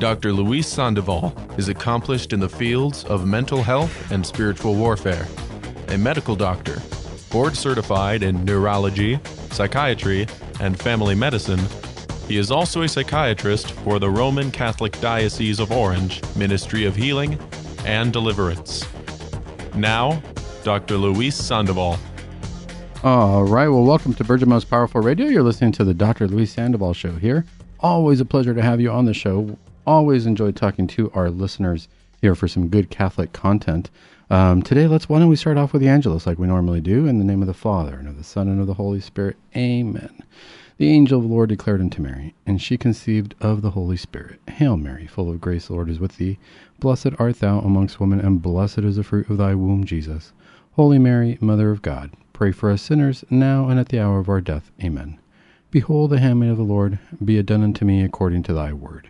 Dr. Luis Sandoval is accomplished in the fields of mental health and spiritual warfare, a medical doctor, board certified in neurology, psychiatry, and family medicine. He is also a psychiatrist for the Roman Catholic Diocese of Orange Ministry of Healing and Deliverance. Now, Dr. Luis Sandoval. All right. Well, welcome to Virgin Most Powerful Radio. You're listening to the Dr. Luis Sandoval Show here. Always a pleasure to have you on the show. Always enjoy talking to our listeners here for some good Catholic content. Um, today, let's why don't we start off with the Angelus like we normally do in the name of the Father and of the Son and of the Holy Spirit. Amen. The angel of the Lord declared unto Mary, and she conceived of the Holy Spirit. Hail Mary, full of grace, the Lord is with thee. Blessed art thou amongst women, and blessed is the fruit of thy womb, Jesus. Holy Mary, Mother of God, pray for us sinners, now and at the hour of our death. Amen. Behold, the handmaid of the Lord, be it done unto me according to thy word.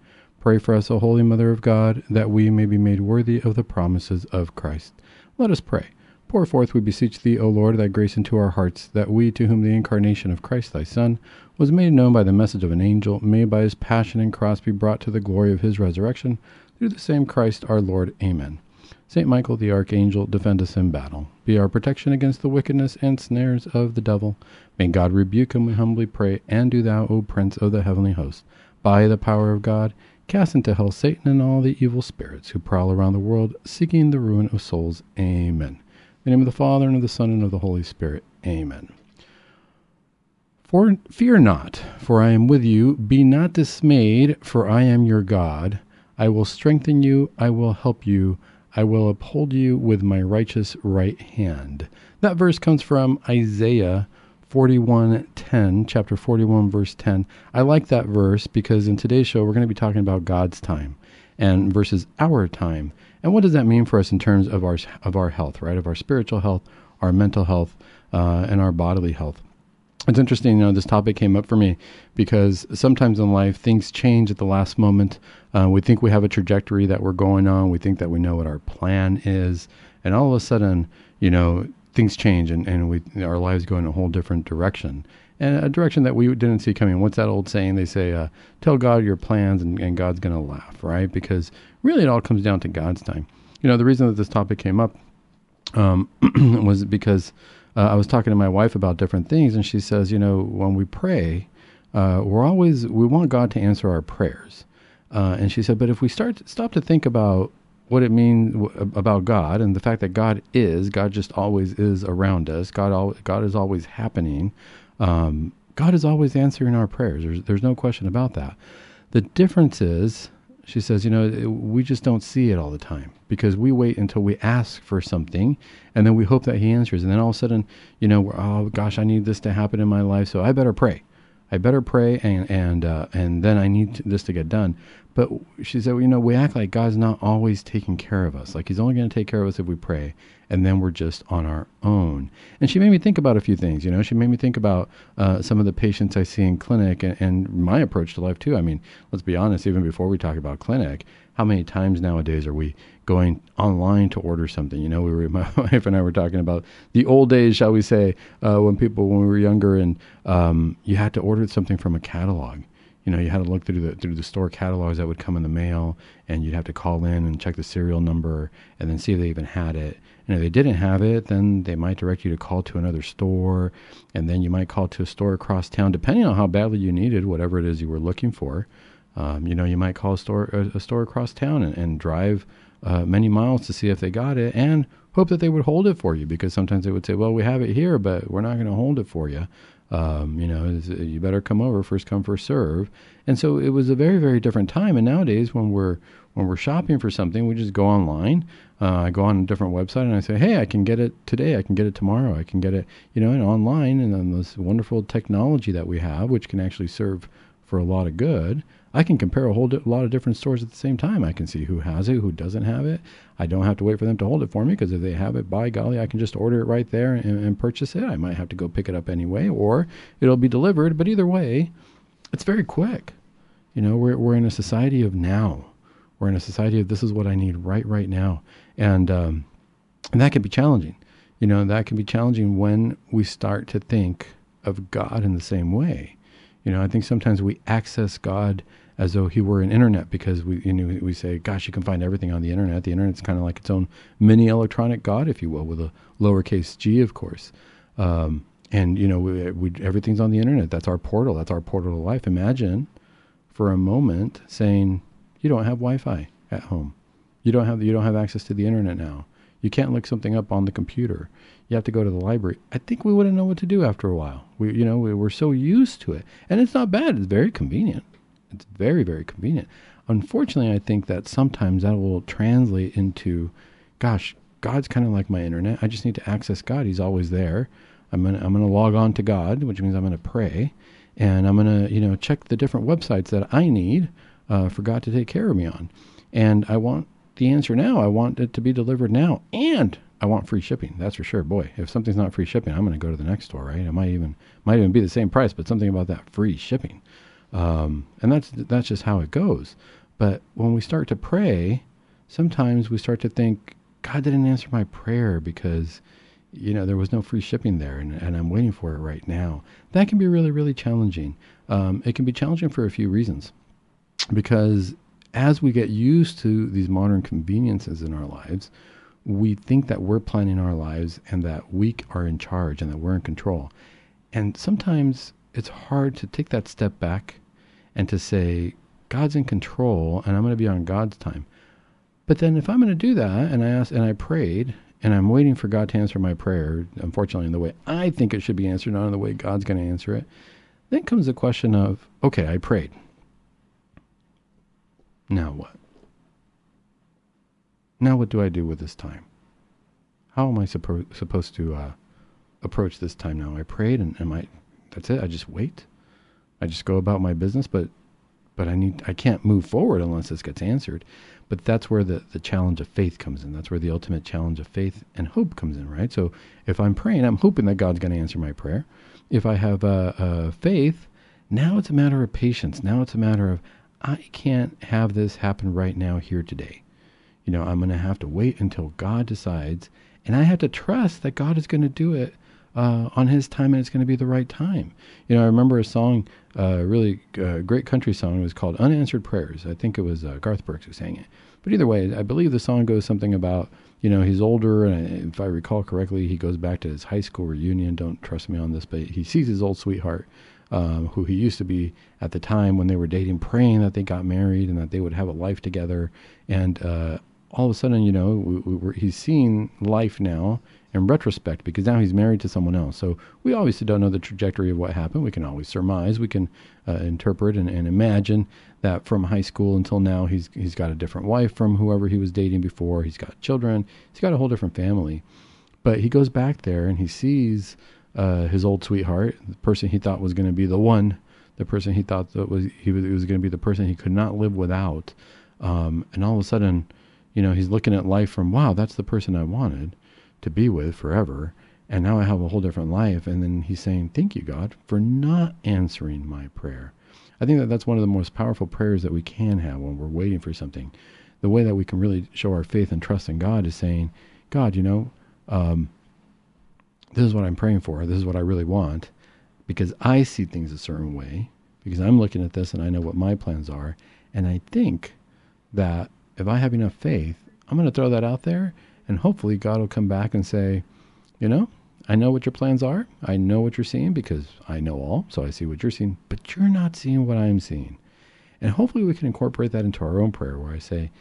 Pray for us, O Holy Mother of God, that we may be made worthy of the promises of Christ. Let us pray. Pour forth, we beseech thee, O Lord, thy grace into our hearts, that we, to whom the incarnation of Christ thy Son was made known by the message of an angel, may by his passion and cross be brought to the glory of his resurrection, through the same Christ our Lord. Amen. Saint Michael the Archangel, defend us in battle. Be our protection against the wickedness and snares of the devil. May God rebuke him, we humbly pray, and do thou, O Prince of the heavenly host, by the power of God, Cast into hell Satan and all the evil spirits who prowl around the world seeking the ruin of souls. Amen. In the name of the Father, and of the Son, and of the Holy Spirit. Amen. For fear not, for I am with you. Be not dismayed, for I am your God. I will strengthen you, I will help you, I will uphold you with my righteous right hand. That verse comes from Isaiah 41:10, chapter 41 verse 10. I like that verse because in today's show we're going to be talking about God's time and versus our time. And what does that mean for us in terms of our of our health, right? Of our spiritual health, our mental health, uh, and our bodily health. It's interesting, you know, this topic came up for me because sometimes in life things change at the last moment. Uh, we think we have a trajectory that we're going on. We think that we know what our plan is, and all of a sudden, you know, things change and, and we our lives go in a whole different direction and a direction that we didn't see coming. What's that old saying? They say, uh, "Tell God your plans, and, and God's going to laugh." Right? Because really, it all comes down to God's time. You know, the reason that this topic came up um, was because uh, I was talking to my wife about different things, and she says, "You know, when we pray, uh, we're always we want God to answer our prayers." Uh, and she said, "But if we start to, stop to think about what it means about God and the fact that God is, God just always is around us. God, al- God is always happening. Um, God is always answering our prayers. There's, there's no question about that. The difference is, she says, you know, we just don't see it all the time because we wait until we ask for something and then we hope that He answers. And then all of a sudden, you know, oh gosh, I need this to happen in my life, so I better pray. I better pray and and uh, and then I need to, this to get done. But she said, well, you know, we act like God's not always taking care of us. Like He's only going to take care of us if we pray, and then we're just on our own. And she made me think about a few things. You know, she made me think about uh, some of the patients I see in clinic and, and my approach to life too. I mean, let's be honest. Even before we talk about clinic, how many times nowadays are we going online to order something? You know, we were my wife and I were talking about the old days, shall we say, uh, when people when we were younger, and um, you had to order something from a catalog you know, you had to look through the through the store catalogs that would come in the mail, and you'd have to call in and check the serial number, and then see if they even had it. And if they didn't have it, then they might direct you to call to another store, and then you might call to a store across town, depending on how badly you needed whatever it is you were looking for. Um, you know, you might call a store a, a store across town and, and drive uh, many miles to see if they got it, and hope that they would hold it for you because sometimes they would say, "Well, we have it here, but we're not going to hold it for you." Um, you know, you better come over, first come, first serve. And so it was a very, very different time. And nowadays, when we're when we're shopping for something, we just go online. Uh, I go on a different website and I say, hey, I can get it today. I can get it tomorrow. I can get it, you know, and online. And then this wonderful technology that we have, which can actually serve for a lot of good. I can compare a whole di- lot of different stores at the same time. I can see who has it, who doesn't have it. I don't have to wait for them to hold it for me because if they have it, by golly, I can just order it right there and, and purchase it. I might have to go pick it up anyway, or it'll be delivered. But either way, it's very quick. You know, we're we're in a society of now. We're in a society of this is what I need right right now, and um, and that can be challenging. You know, that can be challenging when we start to think of God in the same way. You know, I think sometimes we access God as though he were an internet because we you know we say, gosh, you can find everything on the internet. The internet's kind of like its own mini electronic God, if you will, with a lowercase g, of course. Um, and you know, we, we, everything's on the internet. That's our portal. That's our portal to life. Imagine for a moment saying you don't have Wi-Fi at home. You don't have you don't have access to the internet now. You can't look something up on the computer you have to go to the library. I think we wouldn't know what to do after a while. We, you know, we, we're so used to it, and it's not bad. It's very convenient. It's very, very convenient. Unfortunately, I think that sometimes that will translate into, gosh, God's kind of like my internet. I just need to access God. He's always there. I'm gonna I'm gonna log on to God, which means I'm gonna pray, and I'm gonna you know check the different websites that I need uh, for God to take care of me on, and I want the answer now. I want it to be delivered now, and I want free shipping. That's for sure. Boy, if something's not free shipping, I'm going to go to the next store, right? It might even might even be the same price, but something about that free shipping. Um, and that's that's just how it goes. But when we start to pray, sometimes we start to think God didn't answer my prayer because you know there was no free shipping there, and, and I'm waiting for it right now. That can be really really challenging. Um, it can be challenging for a few reasons, because as we get used to these modern conveniences in our lives, we think that we're planning our lives and that we are in charge and that we're in control. And sometimes it's hard to take that step back and to say, God's in control and I'm going to be on God's time. But then if I'm going to do that and I asked and I prayed and I'm waiting for God to answer my prayer, unfortunately in the way I think it should be answered, not in the way God's going to answer it, then comes the question of, okay, I prayed. Now what? Now, what do I do with this time? How am I suppo- supposed to uh, approach this time now? I prayed, and am I? That's it. I just wait. I just go about my business, but but I need I can't move forward unless this gets answered. But that's where the, the challenge of faith comes in. That's where the ultimate challenge of faith and hope comes in, right? So if I'm praying, I'm hoping that God's going to answer my prayer. If I have a, uh, faith, now it's a matter of patience. Now it's a matter of I can't have this happen right now here today. You know, I'm going to have to wait until God decides, and I have to trust that God is going to do it uh, on His time, and it's going to be the right time. You know, I remember a song, a uh, really uh, great country song. It was called "Unanswered Prayers." I think it was uh, Garth Brooks who sang it. But either way, I believe the song goes something about you know he's older, and if I recall correctly, he goes back to his high school reunion. Don't trust me on this, but he sees his old sweetheart. Um, who he used to be at the time when they were dating, praying that they got married and that they would have a life together. And uh, all of a sudden, you know, we, we he's seeing life now in retrospect because now he's married to someone else. So we obviously don't know the trajectory of what happened. We can always surmise, we can uh, interpret and, and, imagine that from high school until now, he's he's got a different wife from whoever he was dating before. He's got children. He's got a whole different family. But he goes back there and he sees uh, his old sweetheart, the person he thought was going to be the one, the person he thought that was he was, was going to be the person he could not live without. Um, and all of a sudden, you know, he's looking at life from, wow, that's the person I wanted to be with forever. And now I have a whole different life. And then he's saying, thank you, God, for not answering my prayer. I think that that's one of the most powerful prayers that we can have when we're waiting for something. The way that we can really show our faith and trust in God is saying, God, you know, um, this is what I'm praying for. This is what I really want because I see things a certain way, because I'm looking at this and I know what my plans are. And I think that if I have enough faith, I'm going to throw that out there, and hopefully God will come back and say, you know, I know what your plans are. I know what you're seeing because I know all, so I see what you're seeing, but you're not seeing what I'm seeing. And hopefully we can incorporate that into our own prayer where I say,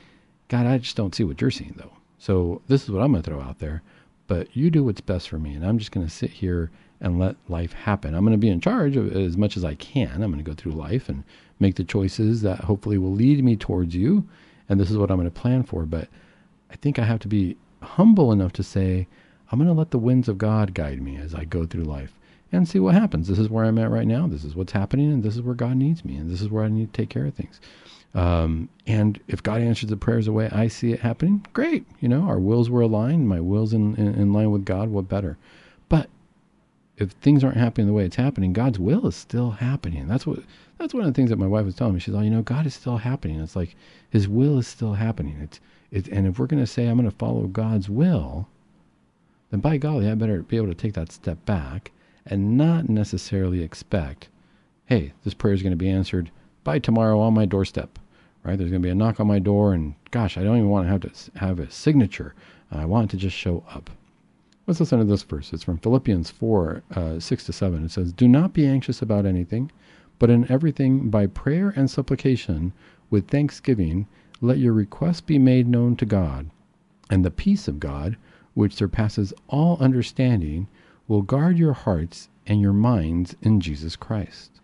God, I just don't see what you're seeing though. So this is what I'm going to throw out there, but you do what's best for me. And I'm just going to sit here and let life happen. I'm going to be in charge of as much as I can. I'm going to go through life and make the choices that hopefully will lead me towards you and this is what I'm going to plan for. But I think I have to be humble enough to say, I'm going to let the winds of God guide me as I go through life. and see what happens. This is where I'm at right now. This is what's happening, and this is where God needs me, and this is where I need to take care of things. Um, and if God answers the prayers the way I see it happening, great. You know, our wills were aligned. My will's in, in, in line with God. What better? But if things aren't happening the way it's happening, God's will is still happening. That's what that's one of the things that my wife was telling me. She's like, you know, God is still happening. It's like His will is still happening. It's it, and if we're going to say I'm going to follow God's will, then by golly, I better be able to take that step back and not necessarily expect, hey, this prayer is going to be answered by tomorrow on my doorstep, right? There's going to be a knock on my door, and gosh, I don't even want to have to have a signature. I want to just show up. Let's listen to this verse. It's from Philippians 4 uh, 6 to 7. It says, Do not be anxious about anything, but in everything by prayer and supplication with thanksgiving, let your requests be made known to God, and the peace of God, which surpasses all understanding, will guard your hearts and your minds in Jesus Christ.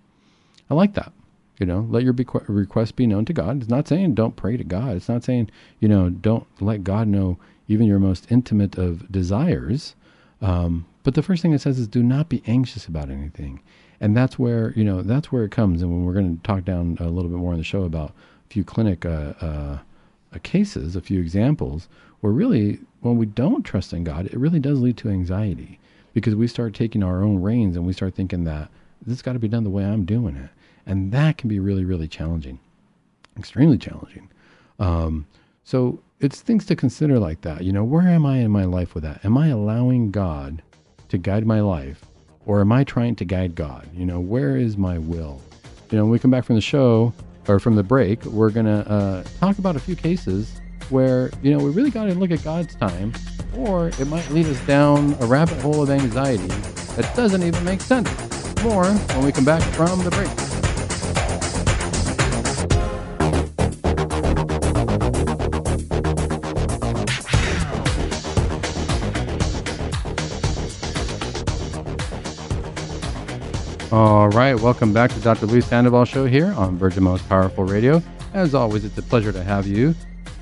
I like that. You know, let your bequ- request be known to God. It's not saying don't pray to God. It's not saying, you know, don't let God know even your most intimate of desires. Um, but the first thing it says is do not be anxious about anything. And that's where, you know, that's where it comes. And when we're going to talk down a little bit more in the show about a few clinic uh, uh, cases, a few examples, where really, when we don't trust in God, it really does lead to anxiety because we start taking our own reins and we start thinking that this got to be done the way I'm doing it. And that can be really, really challenging, extremely challenging. Um, so it's things to consider like that. You know, where am I in my life with that? Am I allowing God to guide my life or am I trying to guide God? You know, where is my will? You know, when we come back from the show or from the break, we're going to uh, talk about a few cases where, you know, we really got to look at God's time or it might lead us down a rabbit hole of anxiety that doesn't even make sense. More when we come back from the break. All right, welcome back to Dr. Luis Sandoval Show here on Virgin Most Powerful Radio. As always, it's a pleasure to have you.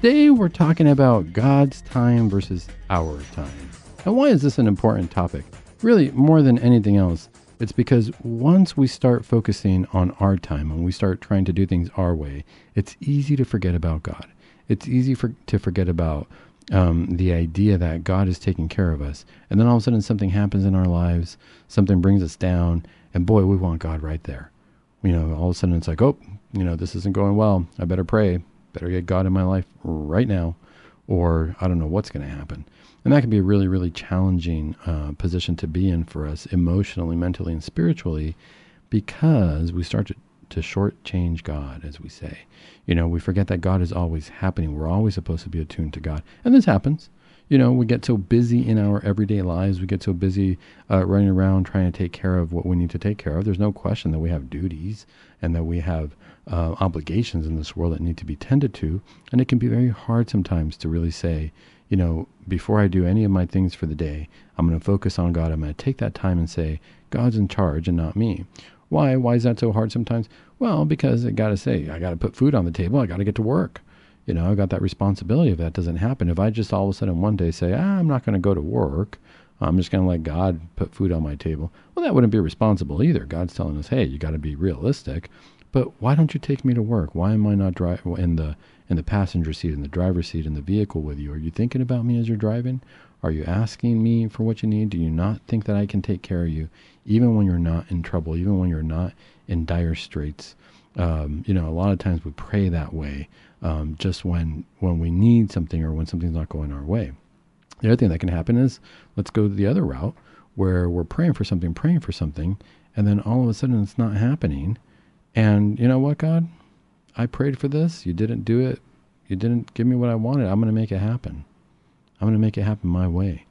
Today, we're talking about God's time versus our time. And why is this an important topic? Really, more than anything else, it's because once we start focusing on our time and we start trying to do things our way, it's easy to forget about God. It's easy for, to forget about um, the idea that God is taking care of us. And then all of a sudden, something happens in our lives, something brings us down, and boy, we want God right there. You know, all of a sudden it's like, oh, you know, this isn't going well. I better pray. Better get God in my life right now, or I don't know what's going to happen. And that can be a really, really challenging uh, position to be in for us emotionally, mentally, and spiritually because we start to, to shortchange God, as we say. You know, we forget that God is always happening. We're always supposed to be attuned to God. And this happens you know, we get so busy in our everyday lives. We get so busy uh, running around trying to take care of what we need to take care of. There's no question that we have duties and that we have uh, obligations in this world that need to be tended to. And it can be very hard sometimes to really say, you know, before I do any of my things for the day, I'm going to focus on God. I'm going to take that time and say, God's in charge and not me. Why? Why is that so hard sometimes? Well, because I got to say, I got to put food on the table. I got to get to work you know, I've got that responsibility if that doesn't happen. If I just all of a sudden one day say, ah, I'm not going to go to work, I'm just going to let God put food on my table, well, that wouldn't be responsible either. God's telling us, hey, you got to be realistic. But why don't you take me to work? Why am I not driving in the in the passenger seat, in the driver's seat, in the vehicle with you? Are you thinking about me as you're driving? Are you asking me for what you need? Do you not think that I can take care of you, even when you're not in trouble, even when you're not in dire straits? Um, you know, a lot of times we pray that way um, just when when we need something or when something's not going our way. The other thing that can happen is let's go the other route where we're praying for something, praying for something, and then all of a sudden it's not happening. And you know what, God? I prayed for this. You didn't do it. You didn't give me what I wanted. I'm going to make it happen. I'm going to make it happen my way.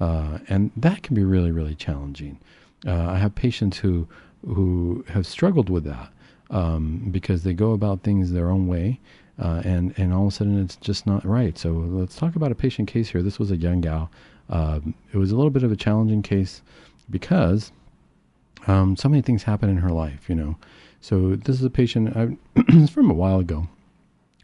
Uh, and that can be really, really challenging. Uh, I have patients who who have struggled with that um, because they go about things their own way uh, and and all of a sudden it's just not right. So let's talk about a patient case here. This was a young gal. Um, it was a little bit of a challenging case because um, so many things happen in her life, you know. So this is a patient. I, it's from a while ago,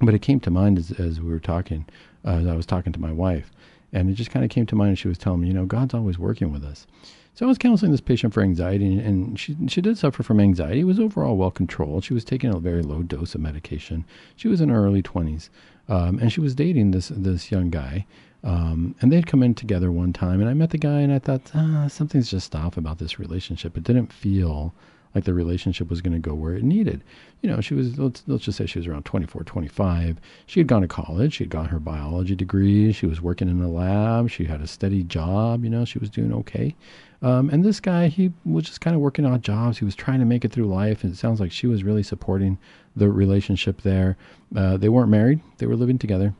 but it came to mind as, as we were talking. Uh, as I was talking to my wife, And it just kind of came to mind, and she was telling me, you know, God's always working with us. So I was counseling this patient for anxiety, and she she did suffer from anxiety. It was overall well controlled. She was taking a very low dose of medication. She was in her early twenties, um, and she was dating this this young guy. Um, and they'd come in together one time, and I met the guy, and I thought ah, something's just off about this relationship. It didn't feel like the relationship was going to go where it needed. You know, she was, let's, let's just say she was around 24, 25. She had gone to college. She had got her biology degree. She was working in a lab. She had a steady job. You know, she was doing okay. Um, and this guy, he was just kind of working odd jobs. He was trying to make it through life. And it sounds like she was really supporting the relationship there. Uh, they weren't married, they were living together,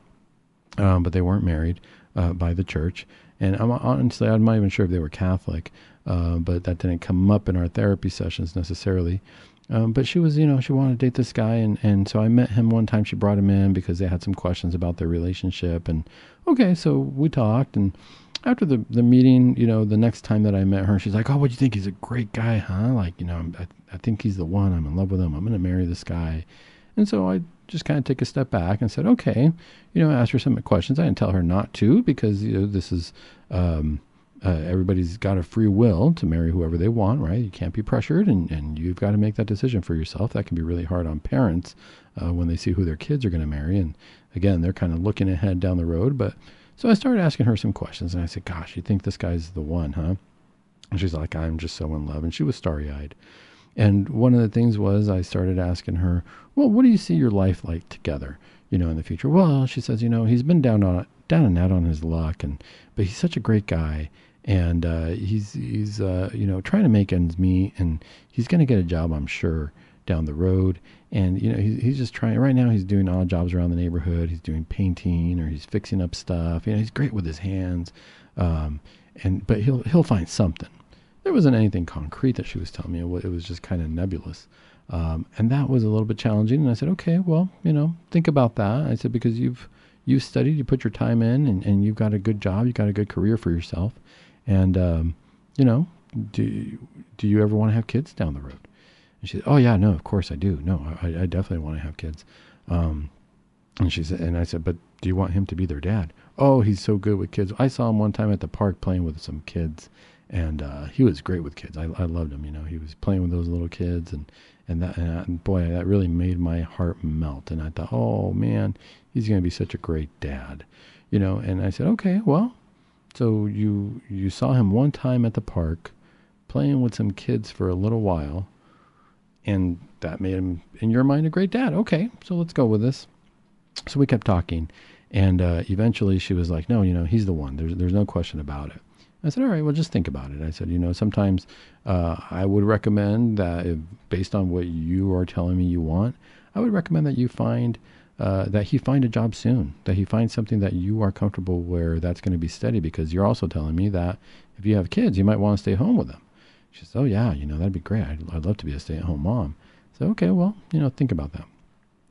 um, but they weren't married uh, by the church. And I'm honestly, I'm not even sure if they were Catholic. Uh, but that didn't come up in our therapy sessions necessarily. Um, but she was, you know, she wanted to date this guy, and and so I met him one time. She brought him in because they had some questions about their relationship, and okay, so we talked, and after the the meeting, you know, the next time that I met her, she's like, "Oh, what do you think? He's a great guy, huh? Like, you know, I I think he's the one. I'm in love with him. I'm going to marry this guy." And so I just kind of take a step back and said, "Okay," you know, ask her some questions. I didn't tell her not to because you know this is. Um, uh, everybody's got a free will to marry whoever they want, right? You can't be pressured, and, and you've got to make that decision for yourself. That can be really hard on parents uh, when they see who their kids are going to marry. And again, they're kind of looking ahead down the road. But so I started asking her some questions, and I said, Gosh, you think this guy's the one, huh? And she's like, I'm just so in love. And she was starry eyed. And one of the things was I started asking her, Well, what do you see your life like together? You know, in the future. Well, she says, you know, he's been down on down and out on his luck, and but he's such a great guy, and uh, he's he's uh, you know trying to make ends meet, and he's going to get a job, I'm sure, down the road. And you know he's he's just trying. Right now, he's doing odd jobs around the neighborhood. He's doing painting or he's fixing up stuff. You know, he's great with his hands. Um, and but he'll he'll find something. There wasn't anything concrete that she was telling me. It was just kind of nebulous. Um, and that was a little bit challenging. And I said, okay, well, you know, think about that. I said because you've you studied, you put your time in, and, and you've got a good job, you've got a good career for yourself. And, um, you know, do, do you ever want to have kids down the road? And she said, oh, yeah, no, of course I do. No, I, I definitely want to have kids. Um, and she said, and I said, but do you want him to be their dad? Oh, he's so good with kids. I saw him one time at the park playing with some kids, and uh, he was great with kids. I, I loved him. You know, he was playing with those little kids, and and that and boy, that really made my heart melt. And I thought, oh man, he's going to be such a great dad. You know, and I said, okay, well, so you you saw him one time at the park playing with some kids for a little while and that made him in your mind a great dad. Okay, so let's go with this. So we kept talking and uh, eventually she was like, "No, you know, he's the one. There's there's no question about it." I said, "All right, well, just think about it." I said, "You know, sometimes uh, I would recommend that, if, based on what you are telling me you want, I would recommend that you find uh, that he find a job soon, that he find something that you are comfortable where that's going to be steady. Because you're also telling me that if you have kids, you might want to stay home with them. She says, "Oh yeah, you know that'd be great. I'd, I'd love to be a stay-at-home mom." So okay, well, you know, think about that.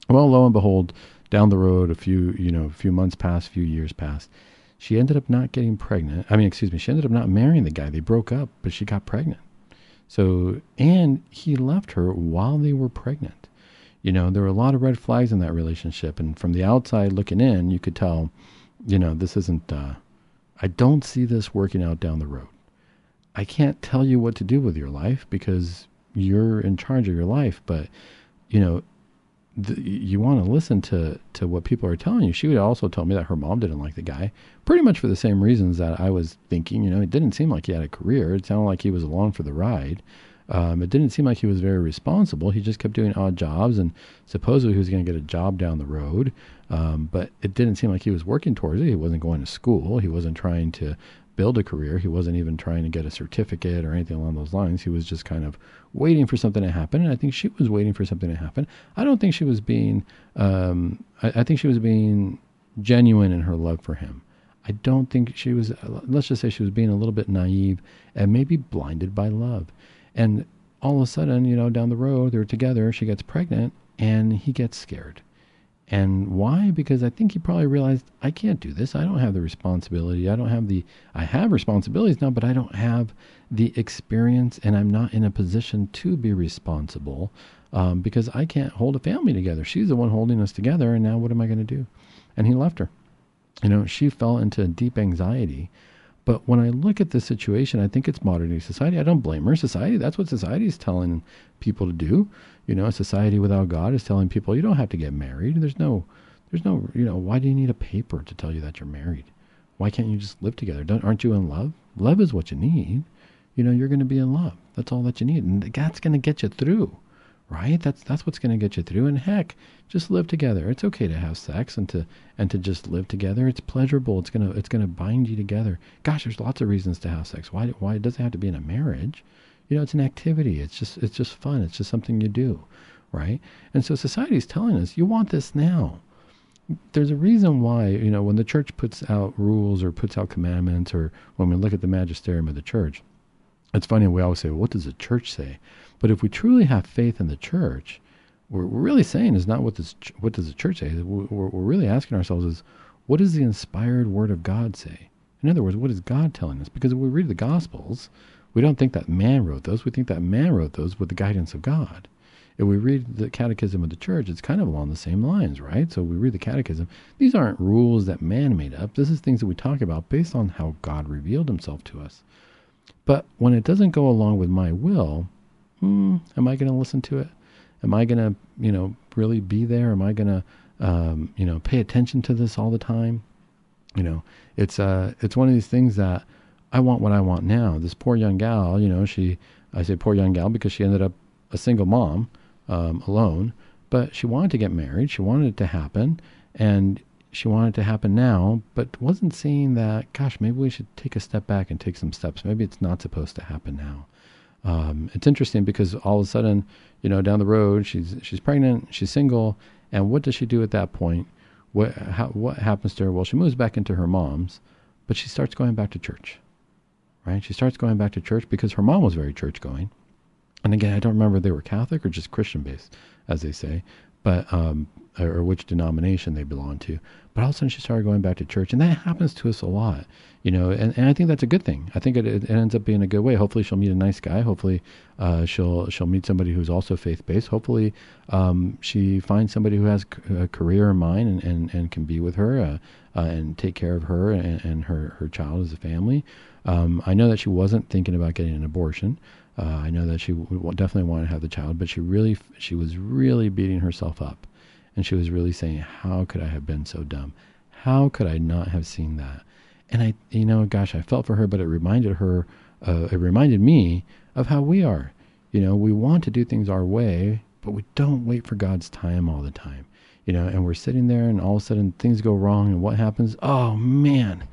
Well, lo and behold, down the road, a few you know, a few months passed, a few years passed. She ended up not getting pregnant. I mean, excuse me, she ended up not marrying the guy. They broke up, but she got pregnant. So, and he left her while they were pregnant you know, there were a lot of red flags in that relationship. And from the outside looking in, you could tell, you know, this isn't, uh, I don't see this working out down the road. I can't tell you what to do with your life because you're in charge of your life, but, you know, you want to listen to, to what people are telling you. She would also tell me that her mom didn't like the guy, pretty much for the same reasons that I was thinking. You know, it didn't seem like he had a career. It sounded like he was along for the ride. Um, it didn't seem like he was very responsible. He just kept doing odd jobs, and supposedly he was going to get a job down the road. Um, but it didn't seem like he was working towards it. He wasn't going to school. He wasn't trying to build a career. He wasn't even trying to get a certificate or anything along those lines. He was just kind of waiting for something to happen. And I think she was waiting for something to happen. I don't think she was being, um, I, I think she was being genuine in her love for him. I don't think she was, let's just say she was being a little bit naive and maybe blinded by love. And all of a sudden, you know, down the road, they're together, she gets pregnant, and he gets scared. And why? Because I think he probably realized I can't do this. I don't have the responsibility. I don't have the, I have responsibilities now, but I don't have the experience and I'm not in a position to be responsible um, because I can't hold a family together. She's the one holding us together. And now what am I going to do? And he left her. You know, she fell into deep anxiety. But when I look at this situation, I think it's modern day society. I don't blame her. Society, that's what society is telling people to do. You know, a society without God is telling people you don't have to get married. There's no, there's no, you know, why do you need a paper to tell you that you're married? Why can't you just live together? Don't, aren't you in love? Love is what you need. You know, you're going to be in love. That's all that you need, and that's going to get you through right? That's that's what's going to get you through. And heck, just live together. It's okay to have sex and to and to just live together. It's pleasurable. It's gonna it's gonna bind you together. Gosh, there's lots of reasons to have sex. Why why it doesn't have to be in a marriage? You know, it's an activity. It's just it's just fun. It's just something you do, right? And so society is telling us you want this now. There's a reason why you know when the church puts out rules or puts out commandments or when we look at the magisterium of the church. It's funny we always say, well, "What does the church say?" But if we truly have faith in the church, what we're really saying is not what this what does the church say. We're, we're really asking ourselves is, what does the inspired Word of God say? In other words, what is God telling us? Because if we read the Gospels, we don't think that man wrote those. We think that man wrote those with the guidance of God. If we read the Catechism of the Church, it's kind of along the same lines, right? So we read the Catechism. These aren't rules that man made up. This is things that we talk about based on how God revealed Himself to us. But when it doesn't go along with my will, hmm, am I going to listen to it? Am I going to, you know, really be there? Am I going to, um, you know, pay attention to this all the time? You know, it's uh, it's one of these things that I want what I want now. This poor young gal, you know, she, I say poor young gal because she ended up a single mom, um, alone, but she wanted to get married. She wanted it to happen, and she wanted it to happen now, but wasn't seeing that. Gosh, maybe we should take a step back and take some steps. Maybe it's not supposed to happen now. Um, it's interesting because all of a sudden, you know, down the road, she's she's pregnant, she's single, and what does she do at that point? What how, what happens to her? Well, she moves back into her mom's, but she starts going back to church, right? She starts going back to church because her mom was very church going, and again, I don't remember they were Catholic or just Christian based, as they say, but um, or which denomination they belong to. But all of a sudden, she started going back to church, and that happens to us a lot, you know. And, and I think that's a good thing. I think it, it ends up being a good way. Hopefully, she'll meet a nice guy. Hopefully, uh, she'll she'll meet somebody who's also faith based. Hopefully, um, she finds somebody who has a career in mind and, and, and can be with her uh, uh, and take care of her and, and her her child as a family. Um, I know that she wasn't thinking about getting an abortion. Uh, I know that she w- definitely wanted to have the child, but she really she was really beating herself up and she was really saying, How could I have been so dumb? How could I not have seen that? And I, you know, gosh, I felt for her, but it reminded her, uh, it reminded me of how we are. You know, we want to do things our way, but we don't wait for God's time all the time. You know, and we're sitting there and all of a sudden things go wrong and what happens? Oh man,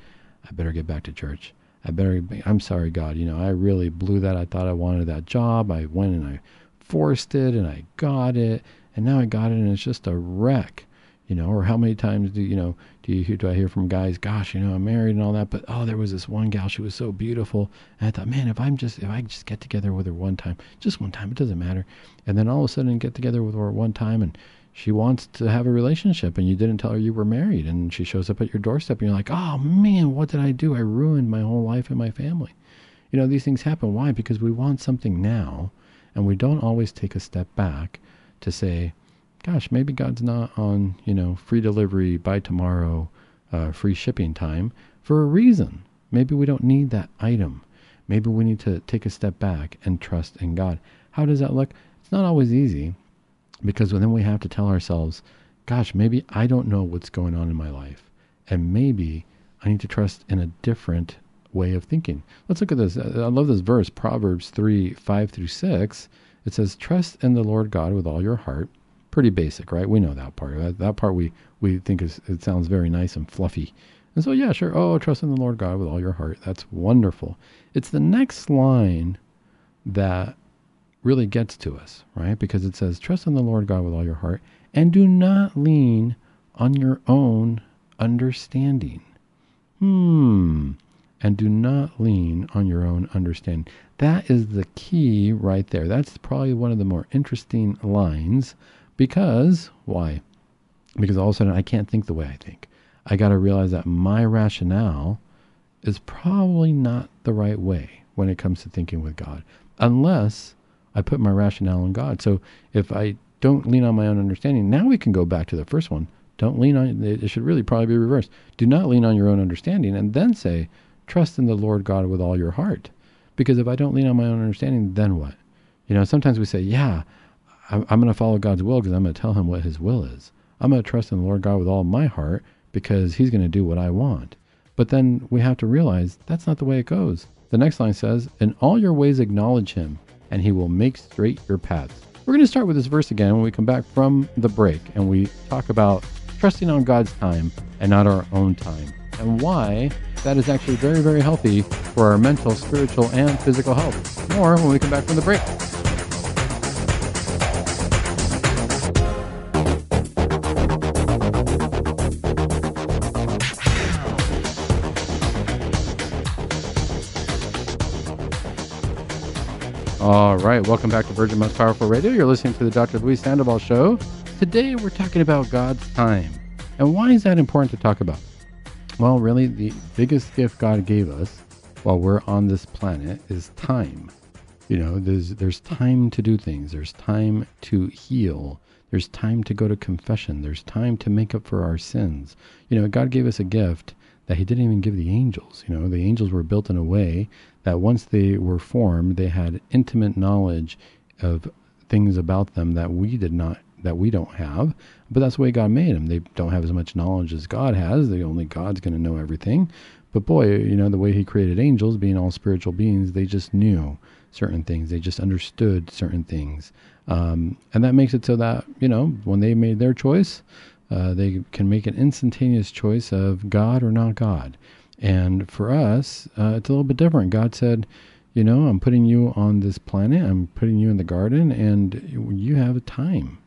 I better get back to church. I better, be, I'm sorry, God. You know, I really blew that. I thought I wanted that job. I went and I forced it and I got it and now I got it and it's just a wreck, you know. Or how many times do you know do you do I hear from guys? Gosh, you know, I'm married and all that, but oh, there was this one gal, she was so beautiful, and I thought, man, if I'm just if I just get together with her one time, just one time, it doesn't matter, and then all of a sudden get together with her one time and she wants to have a relationship and you didn't tell her you were married and she shows up at your doorstep and you're like, oh man, what did I do? I ruined my whole life and my family. You know, these things happen. Why? Because we want something now and we don't always take a step back to say, gosh, maybe God's not on, you know, free delivery by tomorrow, uh, free shipping time for a reason. Maybe we don't need that item. Maybe we need to take a step back and trust in God. How does that look? It's not always easy because then we have to tell ourselves, gosh, maybe I don't know what's going on in my life. And maybe I need to trust in a different way of thinking. Let's look at this. I love this verse, Proverbs 3 5 through 6. It says, Trust in the Lord God with all your heart. Pretty basic, right? We know that part. That, that part we, we think is it sounds very nice and fluffy. And so, yeah, sure. Oh, trust in the Lord God with all your heart. That's wonderful. It's the next line that really gets to us, right? Because it says, Trust in the Lord God with all your heart and do not lean on your own understanding. Hmm and do not lean on your own understanding. That is the key right there. That's probably one of the more interesting lines because, why? Because all of a sudden I can't think the way I think. I got to realize that my rationale is probably not the right way when it comes to thinking with God, unless I put my rationale in God. So if I don't lean on my own understanding, now we can go back to the first one Don't lean on, it should really probably be reversed. Do not lean on your own understanding and then say, trust in the Lord God with all your heart. Because if I don't lean on my own understanding, then what? You know, sometimes we say, yeah, I'm, I'm going to follow God's will because I'm going to tell him what his will is. I'm going to trust in the Lord God with all my heart because he's going to do what I want. But then we have to realize that's not the way it goes. The next line says, In all your ways acknowledge him, and he will make straight your paths. We're going to start with this verse again when we come back from the break and we talk about trusting on God's time and not our own time, and why that is actually very, very healthy for our mental, spiritual, and physical health. More when we come back from the break. All right, welcome back to Virgin Most Powerful Radio. You're listening to the Dr. Luis Sandoval Show. Today we're talking about God's time. And why is that important to talk about? Well, really, the biggest gift God gave us while we're on this planet is time. You know, there's there's time to do things. There's time to heal. There's time to go to confession. There's time to make up for our sins. You know, God gave us a gift that He didn't even give the angels. You know, the angels were built in a way that once they were formed, they had intimate knowledge of things about them that we did not that we don't have. But that's the way God made them. They don't have as much knowledge as God has. The only God's going to know everything. But boy, you know the way He created angels, being all spiritual beings, they just knew certain things. They just understood certain things, um, and that makes it so that you know when they made their choice, uh, they can make an instantaneous choice of God or not God. And for us, uh, it's a little bit different. God said, you know, I'm putting you on this planet, I'm putting you in the garden, and you have a time.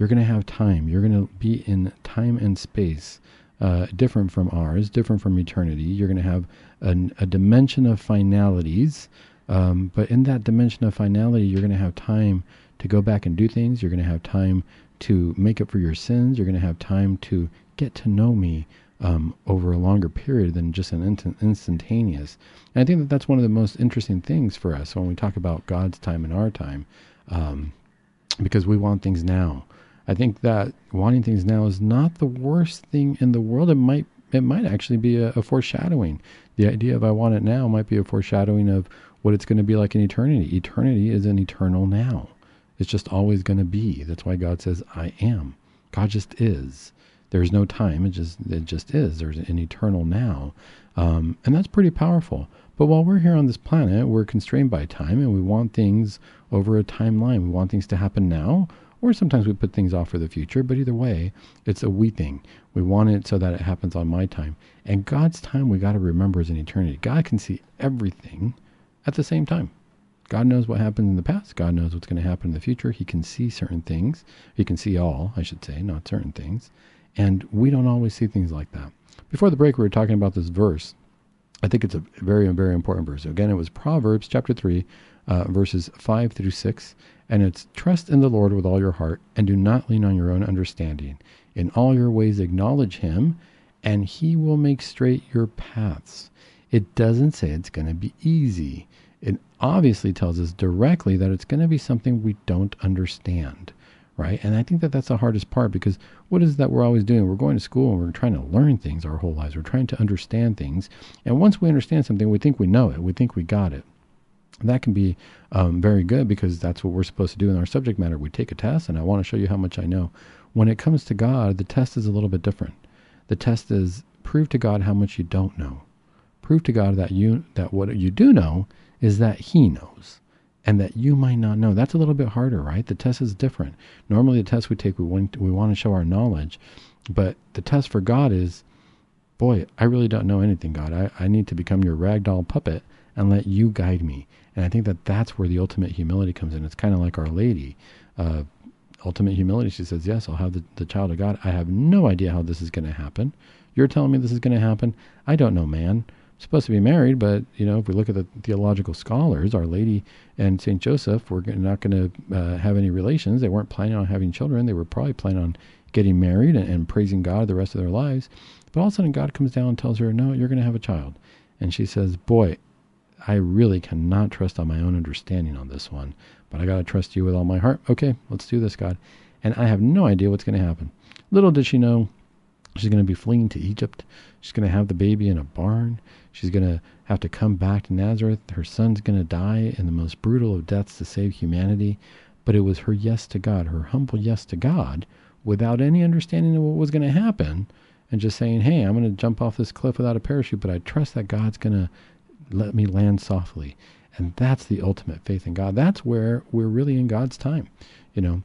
You're going to have time. You're going to be in time and space, uh, different from ours, different from eternity. You're going to have an, a dimension of finalities, um, but in that dimension of finality, you're going to have time to go back and do things. You're going to have time to make up for your sins. You're going to have time to get to know me um, over a longer period than just an instantaneous. And I think that that's one of the most interesting things for us when we talk about God's time and our time, um, because we want things now. I think that wanting things now is not the worst thing in the world. It might it might actually be a, a foreshadowing. The idea of I want it now might be a foreshadowing of what it's going to be like in eternity. Eternity is an eternal now. It's just always going to be. That's why God says, I am. God just is. There's no time. It just it just is. There's an eternal now, um, and that's pretty powerful. But while we're here on this planet, we're constrained by time, and we want things over a timeline. We want things to happen now, or sometimes we put things off for the future. But either way, it's a we thing. We want it so that it happens on my time. And God's time, we got to remember, is an eternity. God can see everything at the same time. God knows what happened in the past. God knows what's going to happen in the future. He can see certain things. He can see all, I should say, not certain things. And we don't always see things like that. Before the break, we were talking about this verse. I think it's a very, very important verse. Again, it was Proverbs chapter 3, uh, verses 5 through 6. And it's trust in the Lord with all your heart and do not lean on your own understanding. In all your ways, acknowledge him, and he will make straight your paths. It doesn't say it's going to be easy. It obviously tells us directly that it's going to be something we don't understand right? And I think that that's the hardest part because what is that we're always doing? We're going to school and we're trying to learn things our whole lives. We're trying to understand things. And once we understand something, we think we know it, we think we got it. That can be um, very good because that's what we're supposed to do in our subject matter. We take a test, and I want to show you how much I know. When it comes to God, the test is a little bit different. The test is prove to God how much you don't know. Prove to God that you that what you do know is that He knows and that you might not know. That's a little bit harder, right? The test is different. Normally, the test we take, we want, we want to show our knowledge, but the test for God is, boy, I really don't know anything, God. I, I need to become your ragdoll puppet and let you guide me. And I think that that's where the ultimate humility comes in. It's kind of like Our Lady. Uh, ultimate humility, she says, Yes, I'll have the, the child of God. I have no idea how this is going to happen. You're telling me this is going to happen. I don't know, man I'm supposed to be married, but you know, if we look at the theological scholars, Our Lady and Saint Joseph were not going to uh, have any relations. They weren't planning on having children. They were probably planning on getting married and, and, praising God the rest of their lives. But all of a sudden, God comes down and tells her, "No, you're going to have a child," and she says, "Boy." I really cannot trust on my own understanding on this one, but I got to trust you with all my heart. Okay, let's do this, God. And I have no idea what's going to happen. Little did she know She's going to be fleeing to Egypt. She's going to have the baby in a barn. She's going to have to come back to Nazareth. Her son's going to die in the most brutal of deaths to save humanity. But it was her yes to God, her humble yes to God, without any understanding of what was going to happen, and just saying, hey, I'm going to jump off this cliff without a parachute, but I trust that God's going to let me land softly. And that's the ultimate faith in God. That's where we're really in God's time, you know.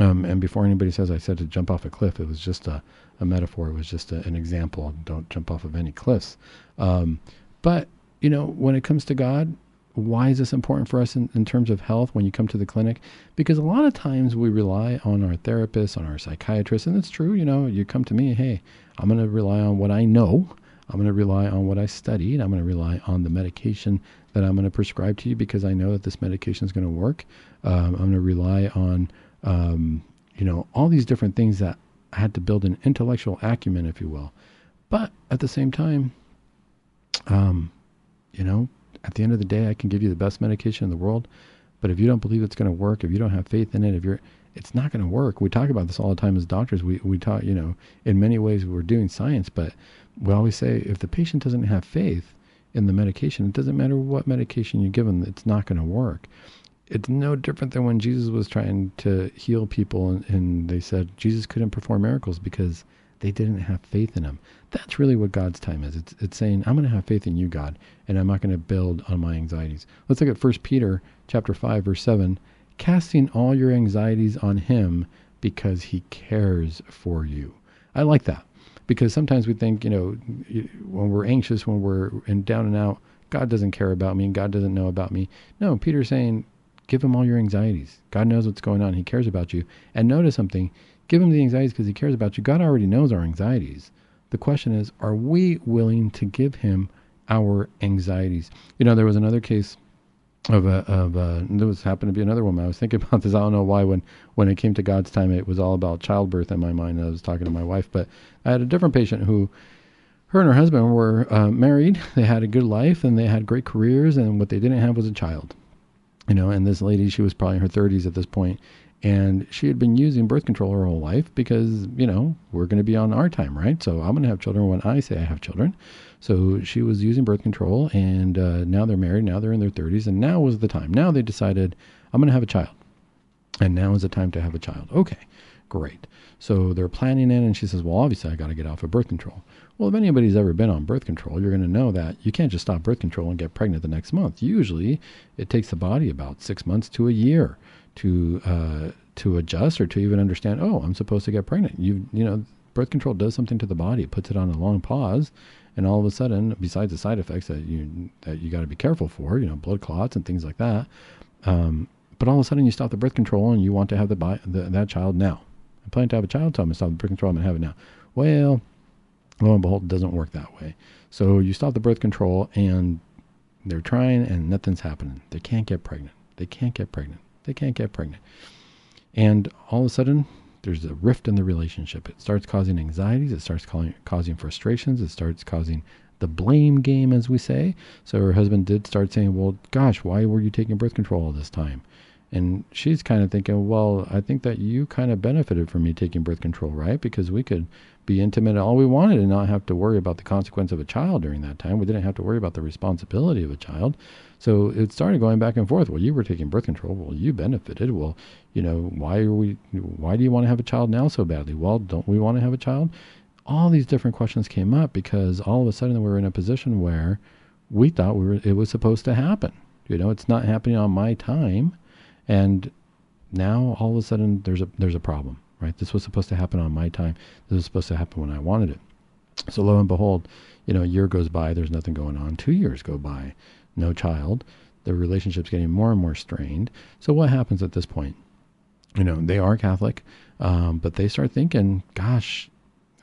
Um, and before anybody says I said to jump off a cliff, it was just a, a metaphor. It was just a, an example. Don't jump off of any cliffs. Um, but, you know, when it comes to God, why is this important for us in, in terms of health when you come to the clinic? Because a lot of times we rely on our therapists, on our psychiatrists, and it's true, you know, you come to me, hey, I'm going to rely on what I know. I'm going to rely on what I studied. I'm going to rely on the medication that I'm going to prescribe to you because I know that this medication is going to work. Um, I'm going to rely on, um, you know, all these different things that I had to build an intellectual acumen, if you will. But at the same time, um, you know, at the end of the day, I can give you the best medication in the world, but if you don't believe it's going to work, if you don't have faith in it, if you're, it's not going to work. We talk about this all the time as doctors. We we talk, you know, in many ways we're doing science, but we always say if the patient doesn't have faith in the medication, it doesn't matter what medication you give them, it's not going to work. It's no different than when Jesus was trying to heal people, and, and they said Jesus couldn't perform miracles because they didn't have faith in him. That's really what God's time is. It's it's saying, I'm going to have faith in you, God, and I'm not going to build on my anxieties. Let's look at 1 Peter chapter 5 verse 7, casting all your anxieties on him because he cares for you. I like that because sometimes we think, you know, when we're anxious, when we're in down and out, God doesn't care about me and God doesn't know about me. No, Peter's saying, give him all your anxieties. God knows what's going on. He cares about you. And notice something, give him the anxieties because he cares about you. God already knows our anxieties. The question is, are we willing to give him our anxieties? You know, there was another case of a of a there was happened to be another woman. I was thinking about this. I don't know why when when it came to God's time, it was all about childbirth in my mind. I was talking to my wife, but I had a different patient who, her and her husband were uh, married. They had a good life and they had great careers, and what they didn't have was a child. You know, and this lady, she was probably in her 30s at this point, and she had been using birth control her whole life because, you know, we're going to be on our time, right? So I'm going to have children when I say I have children. So she was using birth control, and uh, now they're married. Now they're in their 30s, and now was the time. Now they decided, I'm going to have a child. And now is the time to have a child. Okay, great. So they're planning it, and she says, Well, obviously, I got to get off of birth control. Well, if anybody's ever been on birth control, you're going to know that you can't just stop birth control and get pregnant the next month. Usually, it takes the body about six months to a year to uh, to adjust or to even understand. Oh, I'm supposed to get pregnant. You you know, birth control does something to the body. It puts it on a long pause, and all of a sudden, besides the side effects that you that you got to be careful for, you know, blood clots and things like that. Um, but all of a sudden, you stop the birth control and you want to have the, the that child now. I'm planning to have a child, so I'm gonna stop the birth control. Gonna have it now. Well, lo and behold, it doesn't work that way. So you stop the birth control, and they're trying, and nothing's happening. They can't get pregnant. They can't get pregnant. They can't get pregnant. And all of a sudden, there's a rift in the relationship. It starts causing anxieties. It starts causing frustrations. It starts causing the blame game, as we say. So her husband did start saying, Well, gosh, why were you taking birth control all this time? And she's kind of thinking, Well, I think that you kind of benefited from me taking birth control, right? Because we could be intimate all we wanted and not have to worry about the consequence of a child during that time. We didn't have to worry about the responsibility of a child. So it started going back and forth. Well, you were taking birth control. Well, you benefited. Well, you know, why are we? Why do you want to have a child now so badly? Well, don't we want to have a child? All these different questions came up because all of a sudden we were in a position where we thought we were. It was supposed to happen. You know, it's not happening on my time, and now all of a sudden there's a there's a problem. Right? This was supposed to happen on my time. This was supposed to happen when I wanted it. So lo and behold, you know, a year goes by. There's nothing going on. Two years go by no child. The relationship's getting more and more strained. So what happens at this point? You know, they are Catholic, um, but they start thinking, gosh,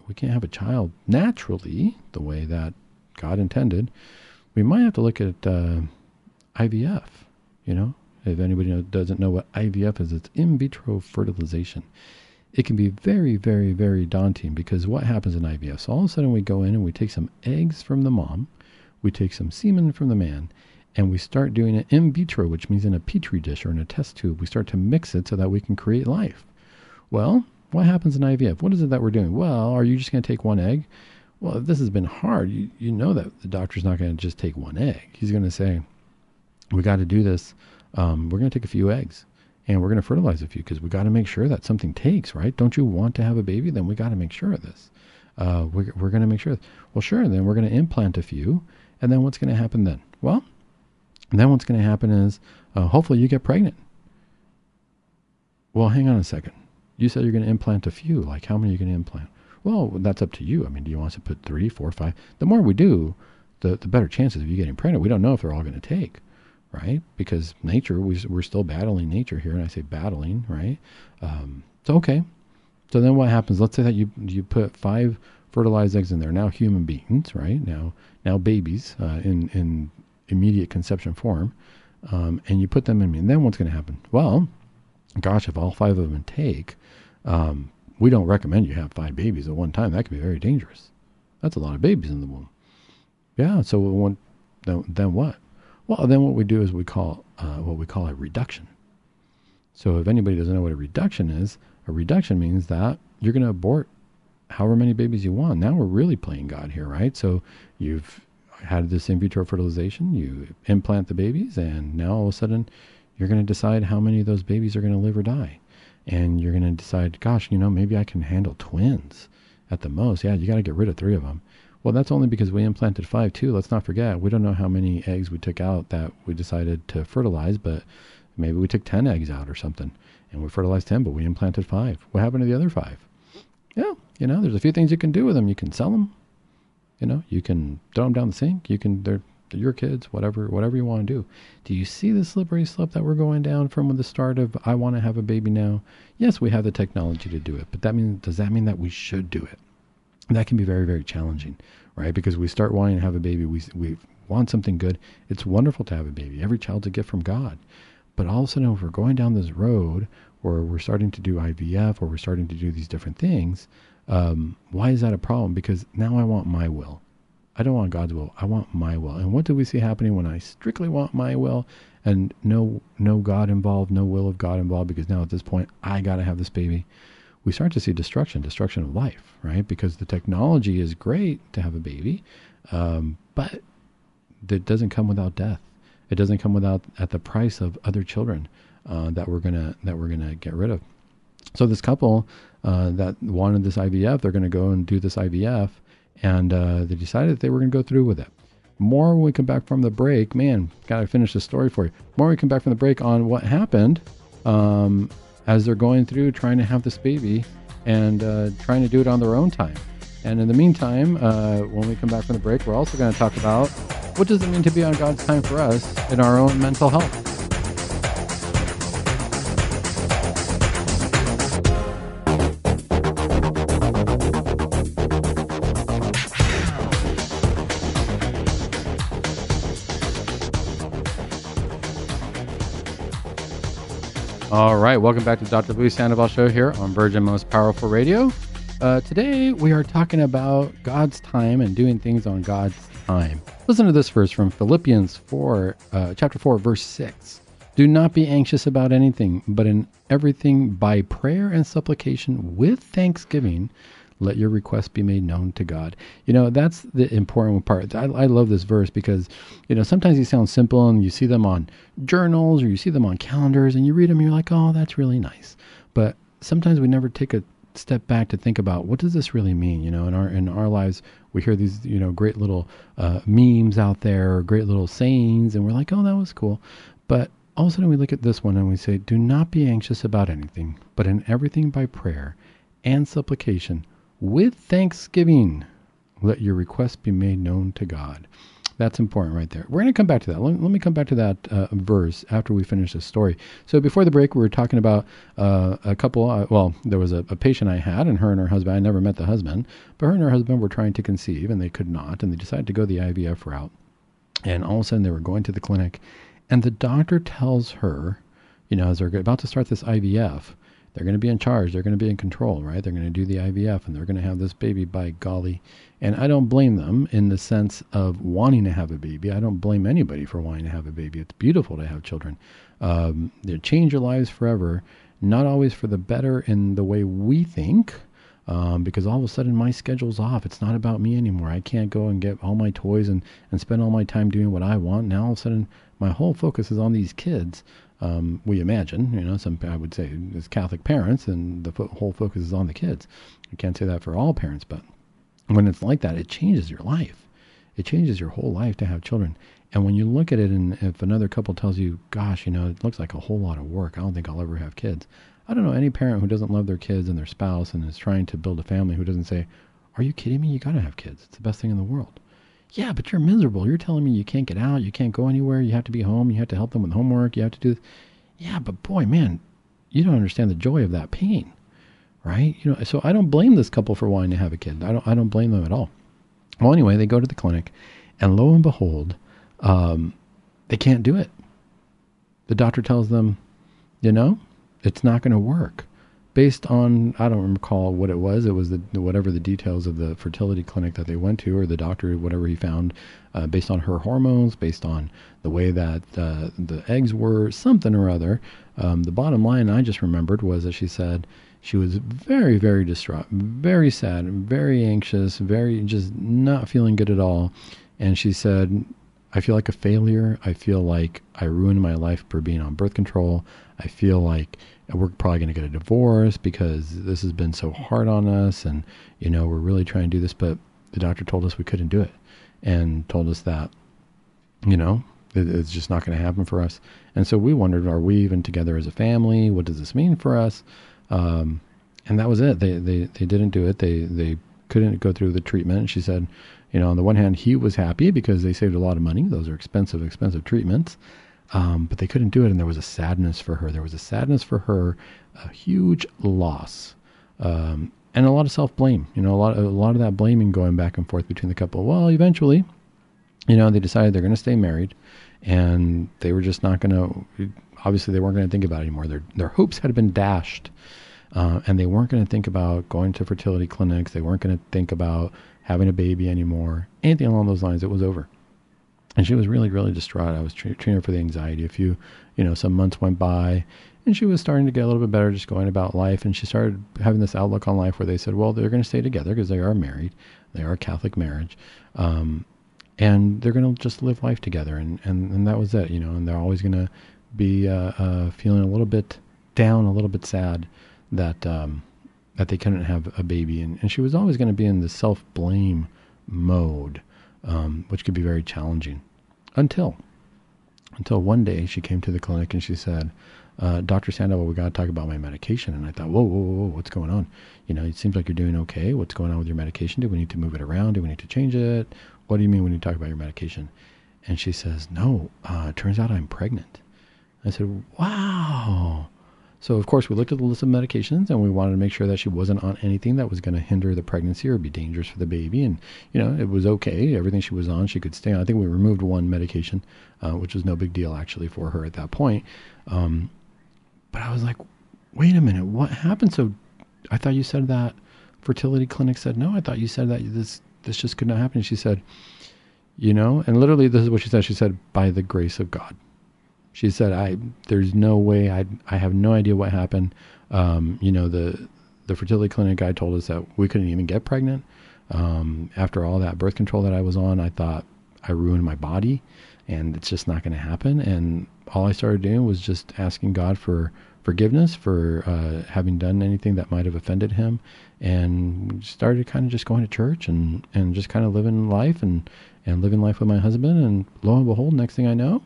we can't have a child naturally the way that God intended. We might have to look at uh, IVF. You know, if anybody doesn't know what IVF is, it's in vitro fertilization. It can be very, very, very daunting because what happens in IVF? So all of a sudden we go in and we take some eggs from the mom, we take some semen from the man, and we start doing it in vitro, which means in a petri dish or in a test tube. We start to mix it so that we can create life. Well, What happens in IVF? What is it that we're doing? Well, are you just going to take one egg? Well, if this has been hard, you, you know that the doctor's not going to just take one egg. He's going to say, we got to do this. Um, we're going to take a few eggs and we're going to fertilize a few because we got to make sure that something takes, right? Don't you want to have a baby? Then we got to make sure of this. Uh, we're we're going to make sure. Well, sure. Then we're going to implant a few, and then what's going to happen then? Well, then what's going to happen is uh, hopefully you get pregnant. Well, hang on a second. You said you're going to implant a few. Like, how many are you going to implant? Well, that's up to you. I mean, do you want us to put three, four, five? The more we do, the, the better chances of you getting pregnant. We don't know if they're all going to take, right? Because nature, we, we're still battling nature here. And I say battling, right? Um, so, okay. So then what happens? Let's say that you, you put five fertilized eggs in there. Now human beings, right? Now, now babies uh, in, in immediate conception form. Um, and you put them in. And then what's going to happen? Well, gosh, if all five of them take, um, we don't recommend you have five babies at one time. That can be very dangerous. That's a lot of babies in the womb. Yeah. So then, then what? Well, then what we do is we call uh, what we call a reduction. So if anybody doesn't know what a reduction is, a reduction means that you're going to abort however many babies you want. Now we're really playing God here, right? So you've had this in vitro fertilization, you implant the babies, and now all of a sudden you're going to decide how many of those babies are going to live or die. And you're going to decide, gosh, you know, maybe I can handle twins at the most. Yeah, you got to get rid of three of them. Well, that's only because we implanted five, too. Let's not forget, we don't know how many eggs we took out that we decided to fertilize, but maybe we took 10 eggs out or something. And we fertilized 10, but we implanted five. What happened to the other five? Yeah, you know, there's a few things you can do with them. You can sell them. You know, you can throw them down the sink. You can, they're your kids, whatever, whatever you want to do. Do you see the slippery slope that we're going down from the start of I want to have a baby now? Yes, we have the technology to do it, but that means does that mean that we should do it? That can be very, very challenging, right? Because we start wanting to have a baby, we we want something good. It's wonderful to have a baby. Every child's a gift from God. But all of a sudden, if we're going down this road or we're starting to do IVF or we're starting to do these different things, um, why is that a problem? Because now I want my will. I don't want God's will. I want my will. And what do we see happening when I strictly want my will and no no God involved, no will of God involved? Because now at this point, I got to have this baby. We start to see destruction, destruction of life, right? Because the technology is great to have a baby, um, but it doesn't come without death. It doesn't come without at the price of other children uh, that we're gonna that we're gonna get rid of. So this couple uh, that wanted this IVF, they're to go and do this IVF and uh, they decided that they were to go through with it. More when we come back from the break, man, got to finish the story for you. More when we come back from the break on what happened um, as they're going through trying to have this baby and uh, trying to do it on their own time. And in the meantime, uh, when we come back from the break, we're also going to talk about what does it mean to be on God's time for us in our own mental health. All right, welcome back to Dr. Luis Sandoval Show here on Virgin Most Powerful Radio. Uh, today we are talking about God's time and doing things on God's time. Listen to this verse from Philippians 4, uh, chapter 4, verse 6. Do not be anxious about anything, but in everything by prayer and supplication with thanksgiving let your request be made known to God. You know, that's the important part. I, I, love this verse because, you know, sometimes these sound simple and you see them on journals or you see them on calendars and you read them and you're like, oh, that's really nice. But sometimes we never take a step back to think about what does this really mean? You know, in our in our lives, we hear these, you know, great little uh, memes out there or great little sayings, and we're like, oh, that was cool. But all of a sudden, we look at this one and we say, do not be anxious about anything, but in everything by prayer and supplication with thanksgiving, let your requests be made known to God. That's important right there. We're going to come back to that. Let, let me come back to that uh, verse after we finish this story. So before the break, we were talking about uh, a couple. Uh, well, there was a, a, patient I had, and her and her husband. I never met the husband, but her and her husband were trying to conceive, and they could not, and they decided to go the IVF route. And all of a sudden, they were going to the clinic, and the doctor tells her, you know, as they're about to start this IVF, they're going to be in charge. They're going to be in control, right? They're going to do the IVF and they're going to have this baby by golly. And I don't blame them in the sense of wanting to have a baby. I don't blame anybody for wanting to have a baby. It's beautiful to have children. Um, they change your lives forever. not always for the better in the way we think. Um, because all of a sudden my schedule's off. It's not about me anymore. I can't go and get all my toys and, and spend all my time doing what I want. Now all of a sudden my whole focus is on these kids. Um, we imagine, you know, some I would say as Catholic parents, and the fo- whole focus is on the kids. I can't say that for all parents, but when it's like that, it changes your life. It changes your whole life to have children. And when you look at it, and if another couple tells you, gosh, you know, it looks like a whole lot of work, I don't think I'll ever have kids. I don't know any parent who doesn't love their kids and their spouse and is trying to build a family who doesn't say, Are you kidding me? You got to have kids. It's the best thing in the world. Yeah, but you're miserable. You're telling me you can't get out, you can't go anywhere, you have to be home, you have to help them with homework, you have to do this. Yeah, but boy, man, you don't understand the joy of that pain, right? You know, so I don't blame this couple for wanting to have a kid. I don't I don't blame them at all. Well, anyway, they go to the clinic, and lo and behold, um, they can't do it. The doctor tells them, you know, it's not going to work. Based on, I don't recall what it was. It was the whatever the details of the fertility clinic that they went to, or the doctor, whatever he found, uh, based on her hormones, based on the way that uh, the eggs were, something or other. Um, the bottom line I just remembered was that she said she was very, very distraught, very sad, very anxious, very just not feeling good at all. And she said, I feel like a failure. I feel like I ruined my life for being on birth control. I feel like we're probably going to get a divorce because this has been so hard on us and you know we're really trying to do this but the doctor told us we couldn't do it and told us that you know it, it's just not going to happen for us. And so we wondered are we even together as a family? What does this mean for us? Um, and that was it. They, they they didn't do it. They they couldn't go through the treatment. She said you know on the one hand he was happy because they saved a lot of money. Those are expensive expensive treatments um, but they couldn't do it, and there was a sadness for her. There was a sadness for her, a huge loss, um, and a lot of self blame. You know, a lot, a lot of that blaming going back and forth between the couple. Well, eventually, you know, they decided they're going to stay married, and they were just not going to. Obviously, they weren't going to think about it anymore. Their their hopes had been dashed, uh, and they weren't going to think about going to fertility clinics. They weren't going to think about having a baby anymore. Anything along those lines. It was over and she was really really distraught. I was treating her for the anxiety a few you know some months went by and she was starting to get a little bit better just going about life. And she started having this outlook on life where they said well they're going to stay together because they are married. They are a catholic marriage um, and they're going to just live life together. And, and, and that was it you know and they're always going to be uh, uh, feeling a little bit down a little bit sad that um, that they couldn't have a baby. And, and she was always going to be in the self-blame mode um, which could be very challenging. Until, until one day she came to the clinic and she said, uh, Dr. Sandoval, we got to talk about my medication. And I thought, whoa, whoa, whoa, what's going on? You know, it seems like you're doing okay. What's going on with your medication? Do we need to move it around? Do we need to change it? What do you mean when you talk about your medication? And she says, no, uh, it turns out I'm pregnant. I said, wow. So, of course, we looked at the list of medications and we wanted to make sure that she wasn't on anything that was going to hinder the pregnancy or be dangerous for the baby. And, you know, it was okay. Everything she was on, she could stay on. I think we removed one medication, uh, which was no big deal actually for her at that point. Um, but I was like, wait a minute, what happened? So I thought you said that fertility clinic said no. I thought you said that this this just could not happen. And she said, you know, and literally this is what she said. She said, by the grace of God. She said, "I there's no way I I have no idea what happened. Um, you know the the fertility clinic guy told us that we couldn't even get pregnant. Um, after all that birth control that I was on, I thought I ruined my body, and it's just not going to happen. And all I started doing was just asking God for forgiveness for uh, having done anything that might have offended Him, and started kind of just going to church and and just kind of living life and and living life with my husband. And lo and behold, next thing I know,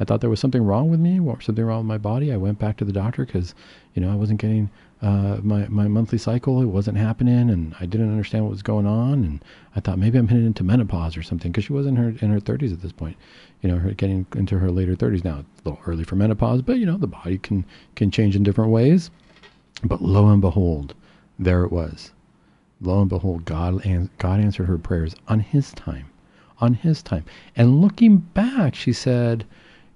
I thought there was something wrong with me or something wrong with my body. I went back to the doctor because, you know, I wasn't getting uh, my my monthly cycle. It wasn't happening, and I didn't understand what was going on. And I thought maybe I'm heading into menopause or something because she was in her in her 30s at this point. You know, her getting into her later 30s now. It's a little early for menopause, but you know, the body can can change in different ways. But lo and behold, there it was. Lo and behold, God an- God answered her prayers on His time, on His time. And looking back, she said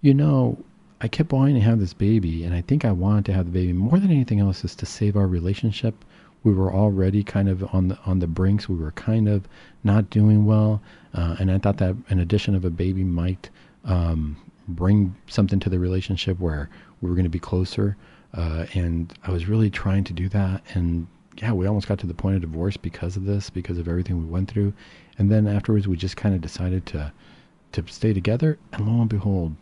you know, I kept wanting to have this baby, and I think I wanted to have the baby more than anything else is to save our relationship. We were already kind of on the on the brinks. We were kind of not doing well, uh, and I thought that an addition of a baby might um, bring something to the relationship where we were going to be closer. Uh, and I was really trying to do that. And yeah, we almost got to the point of divorce because of this, because of everything we went through. And then afterwards, we just kind of decided to to stay together. And lo and behold,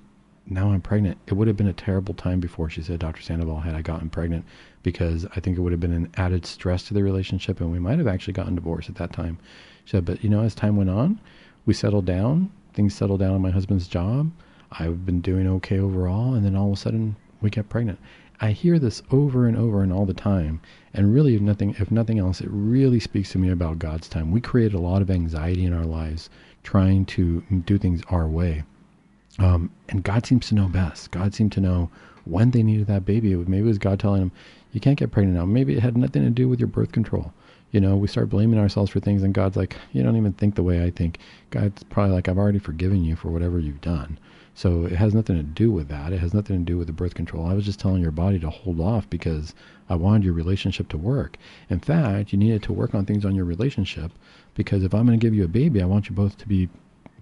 now I'm pregnant. It would have been a terrible time before she said Dr. Sandoval had I gotten pregnant because I think it would have been an added stress to the relationship and we might have actually gotten divorced at that time. She said, but you know, as time went on, we settled down, things settled down on my husband's job. I've been doing okay overall. And then all of a sudden we get pregnant. I hear this over and over and all the time. And really, if nothing, if nothing else, it really speaks to me about God's time. We create a lot of anxiety in our lives trying to do things our way. Um, and God seems to know best. God seemed to know when they needed that baby. Maybe it was God telling them, you can't get pregnant now. Maybe it had nothing to do with your birth control. You know, we start blaming ourselves for things, and God's like, you don't even think the way I think. God's probably like, I've already forgiven you for whatever you've done. So it has nothing to do with that. It has nothing to do with the birth control. I was just telling your body to hold off because I wanted your relationship to work. In fact, you needed to work on things on your relationship because if I'm going to give you a baby, I want you both to be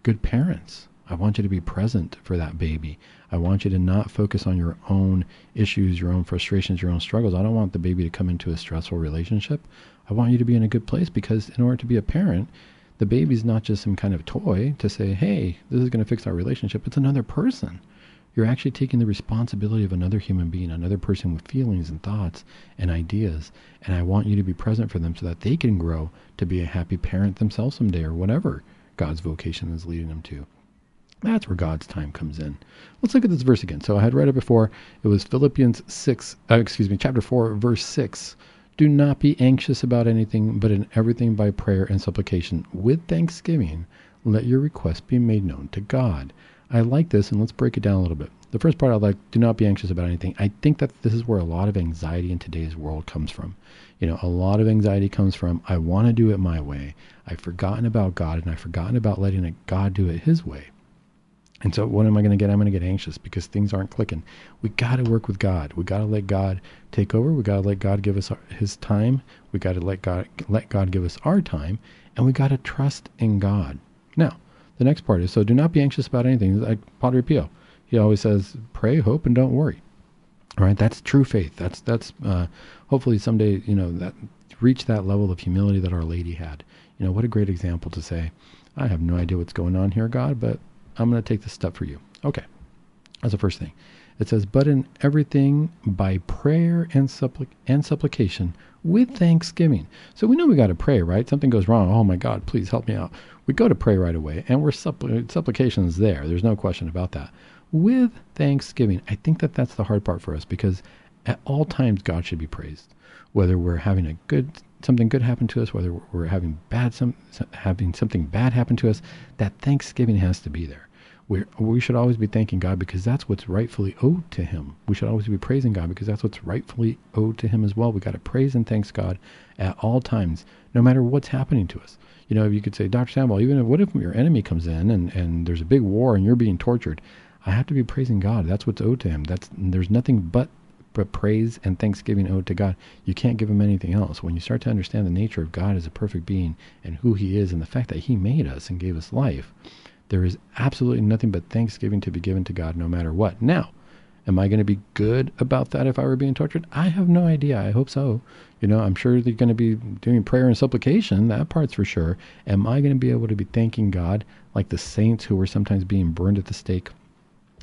good parents. I want you to be present for that baby. I want you to not focus on your own issues, your own frustrations, your own struggles. I don't want the baby to come into a stressful relationship. I want you to be in a good place because in order to be a parent, the baby's not just some kind of toy to say, hey, this is going to fix our relationship. It's another person. You're actually taking the responsibility of another human being, another person with feelings and thoughts and ideas. And I want you to be present for them so that they can grow to be a happy parent themselves someday or whatever God's vocation is leading them to. That's where God's time comes in. Let's look at this verse again. So I had read it before. It was Philippians 6, uh, excuse me, chapter 4, verse 6. Do not be anxious about anything, but in everything by prayer and supplication, with thanksgiving, let your requests be made known to God. I like this, and let's break it down a little bit. The first part I like, do not be anxious about anything. I think that this is where a lot of anxiety in today's world comes from. You know, a lot of anxiety comes from, I want to do it my way. I've forgotten about God, and I've forgotten about letting God do it His way. And so what am I going to get? I'm going to get anxious because things aren't clicking. We got to work with God. We got to let God take over. We got to let God give us his time. We got to let God let God give us our time and we got to trust in God. Now, the next part is so do not be anxious about anything. Like Padre Pio, he always says, pray, hope, and don't worry. All right, that's true faith. That's that's uh, hopefully someday you know that reach that level of humility that Our Lady had. You know, what a great example to say, I have no idea what's going on here, God, but I'm going to take this step for you. Okay. That's the first thing. It says, but in everything by prayer and, supplic- and supplication with thanksgiving. So we know we got to pray, right? Something goes wrong. Oh my God, please help me out. We go to pray right away, and we're suppl- supplication is there. There's no question about that. With thanksgiving, I think that that's the hard part for us because at all times God should be praised. Whether we're having a good something good happen to us, whether we're having bad some having something bad happen to us, that thanksgiving has to be there. we we should always be thanking God because that's what's rightfully owed to Him. We should always be praising God because that's what's rightfully owed to Him as well. We got to praise and thanks God at all times, no matter what's happening to us. You know, you could say, Dr. Sandoval, even if what if your enemy comes in and, and there's a big war and you're being tortured? I have to be praising God. That's what's owed to Him. That's there's nothing but but praise and thanksgiving owed to God. You can't give him anything else. When you start to understand the nature of God as a perfect being and who he is and the fact that he made us and gave us life, there is absolutely nothing but thanksgiving to be given to God no matter what. Now, am I going to be good about that if I were being tortured? I have no idea. I hope so. You know, I'm sure they're going to be doing prayer and supplication. That part's for sure. Am I going to be able to be thanking God like the saints who were sometimes being burned at the stake?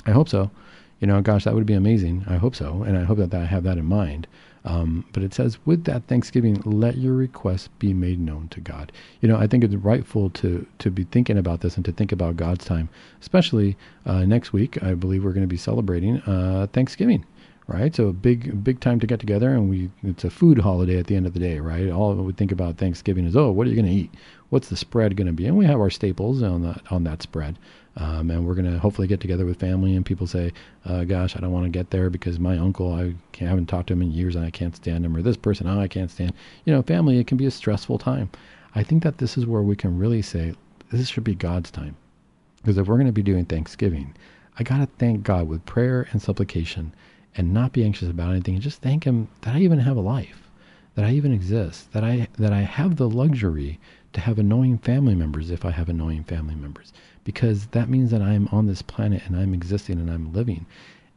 I hope so you know, gosh, that would be amazing. I hope so, and I hope that, I have that in mind. Um, but it says, with that thanksgiving, let your requests be made known to God. You know, I think it's rightful to to be thinking about this and to think about God's time, especially uh, next week. I believe we're going to be celebrating uh, Thanksgiving right? So a big big time to get together, and we it's a food holiday at the end of the day, right? All we think about Thanksgiving is, oh, what are you going to eat? What's the spread going to be? And we have our staples on that on that spread, um, and we're going to hopefully get together with family. And people say, uh, gosh, I don't want to get there because my uncle, I haven't talked to him in years, and I can't stand him, or this person, oh, I can't stand. You know, family, it can be a stressful time. I think that this is where we can really say this should be God's time, because if we're going to be doing Thanksgiving, I got to thank God with prayer and supplication and not be anxious about anything and just thank him that I even have a life, that I even exist, that I that I have the luxury to have annoying family members if I have annoying family members because that means that I'm on this planet and I'm existing and I'm living.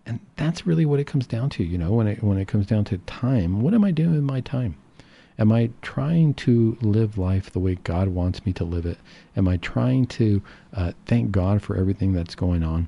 and that's really what it comes down to. You know, when it when it comes down to time, what am I doing with my time? Am I trying to live life the way God wants me to live it? Am I trying to uh, thank God for everything that's going on?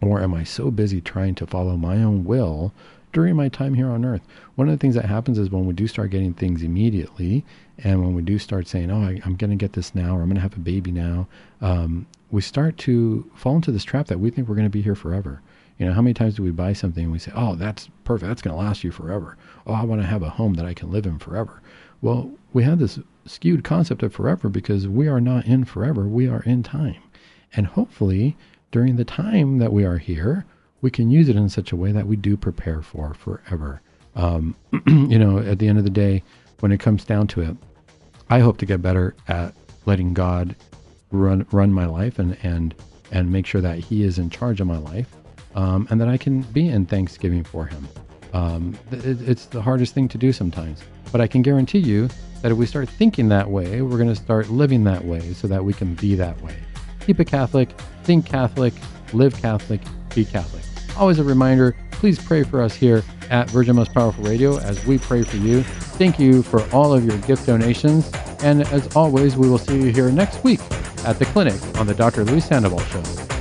Or am I so busy trying to follow my own will during my time here on earth? One of the things that happens is when we do start getting things immediately, and when we do start saying, oh, I, am going to get this now, or I'm going to have a baby now, um, we start to fall into this trap that we think we're going to be here forever. You know, how many times do we buy something and we say, oh, that's perfect. That's going to last you forever. Oh, I want to have a home that I can live in forever. Well, we have this skewed concept of forever because we are not in forever. We are in time. And hopefully, during the time that we are here, we can use it in such a way that we do prepare for forever. Um, you know, at the end of the day, when it comes down to it, I hope to get better at letting God run run my life and and and make sure that He is in charge of my life um, and that I can be in thanksgiving for him. Um, it, it's the hardest thing to do sometimes, but I can guarantee you that if we start thinking that way, we're going to start living that way so that we can be that way. Keep it Catholic, think Catholic, live Catholic, be Catholic. Always a reminder please pray for us here at Virgin Most Powerful Radio as we pray for you. Thank you for all of your gift donations. And as always, we will see you here next week at the clinic on the Dr. Luis Sandoval Show.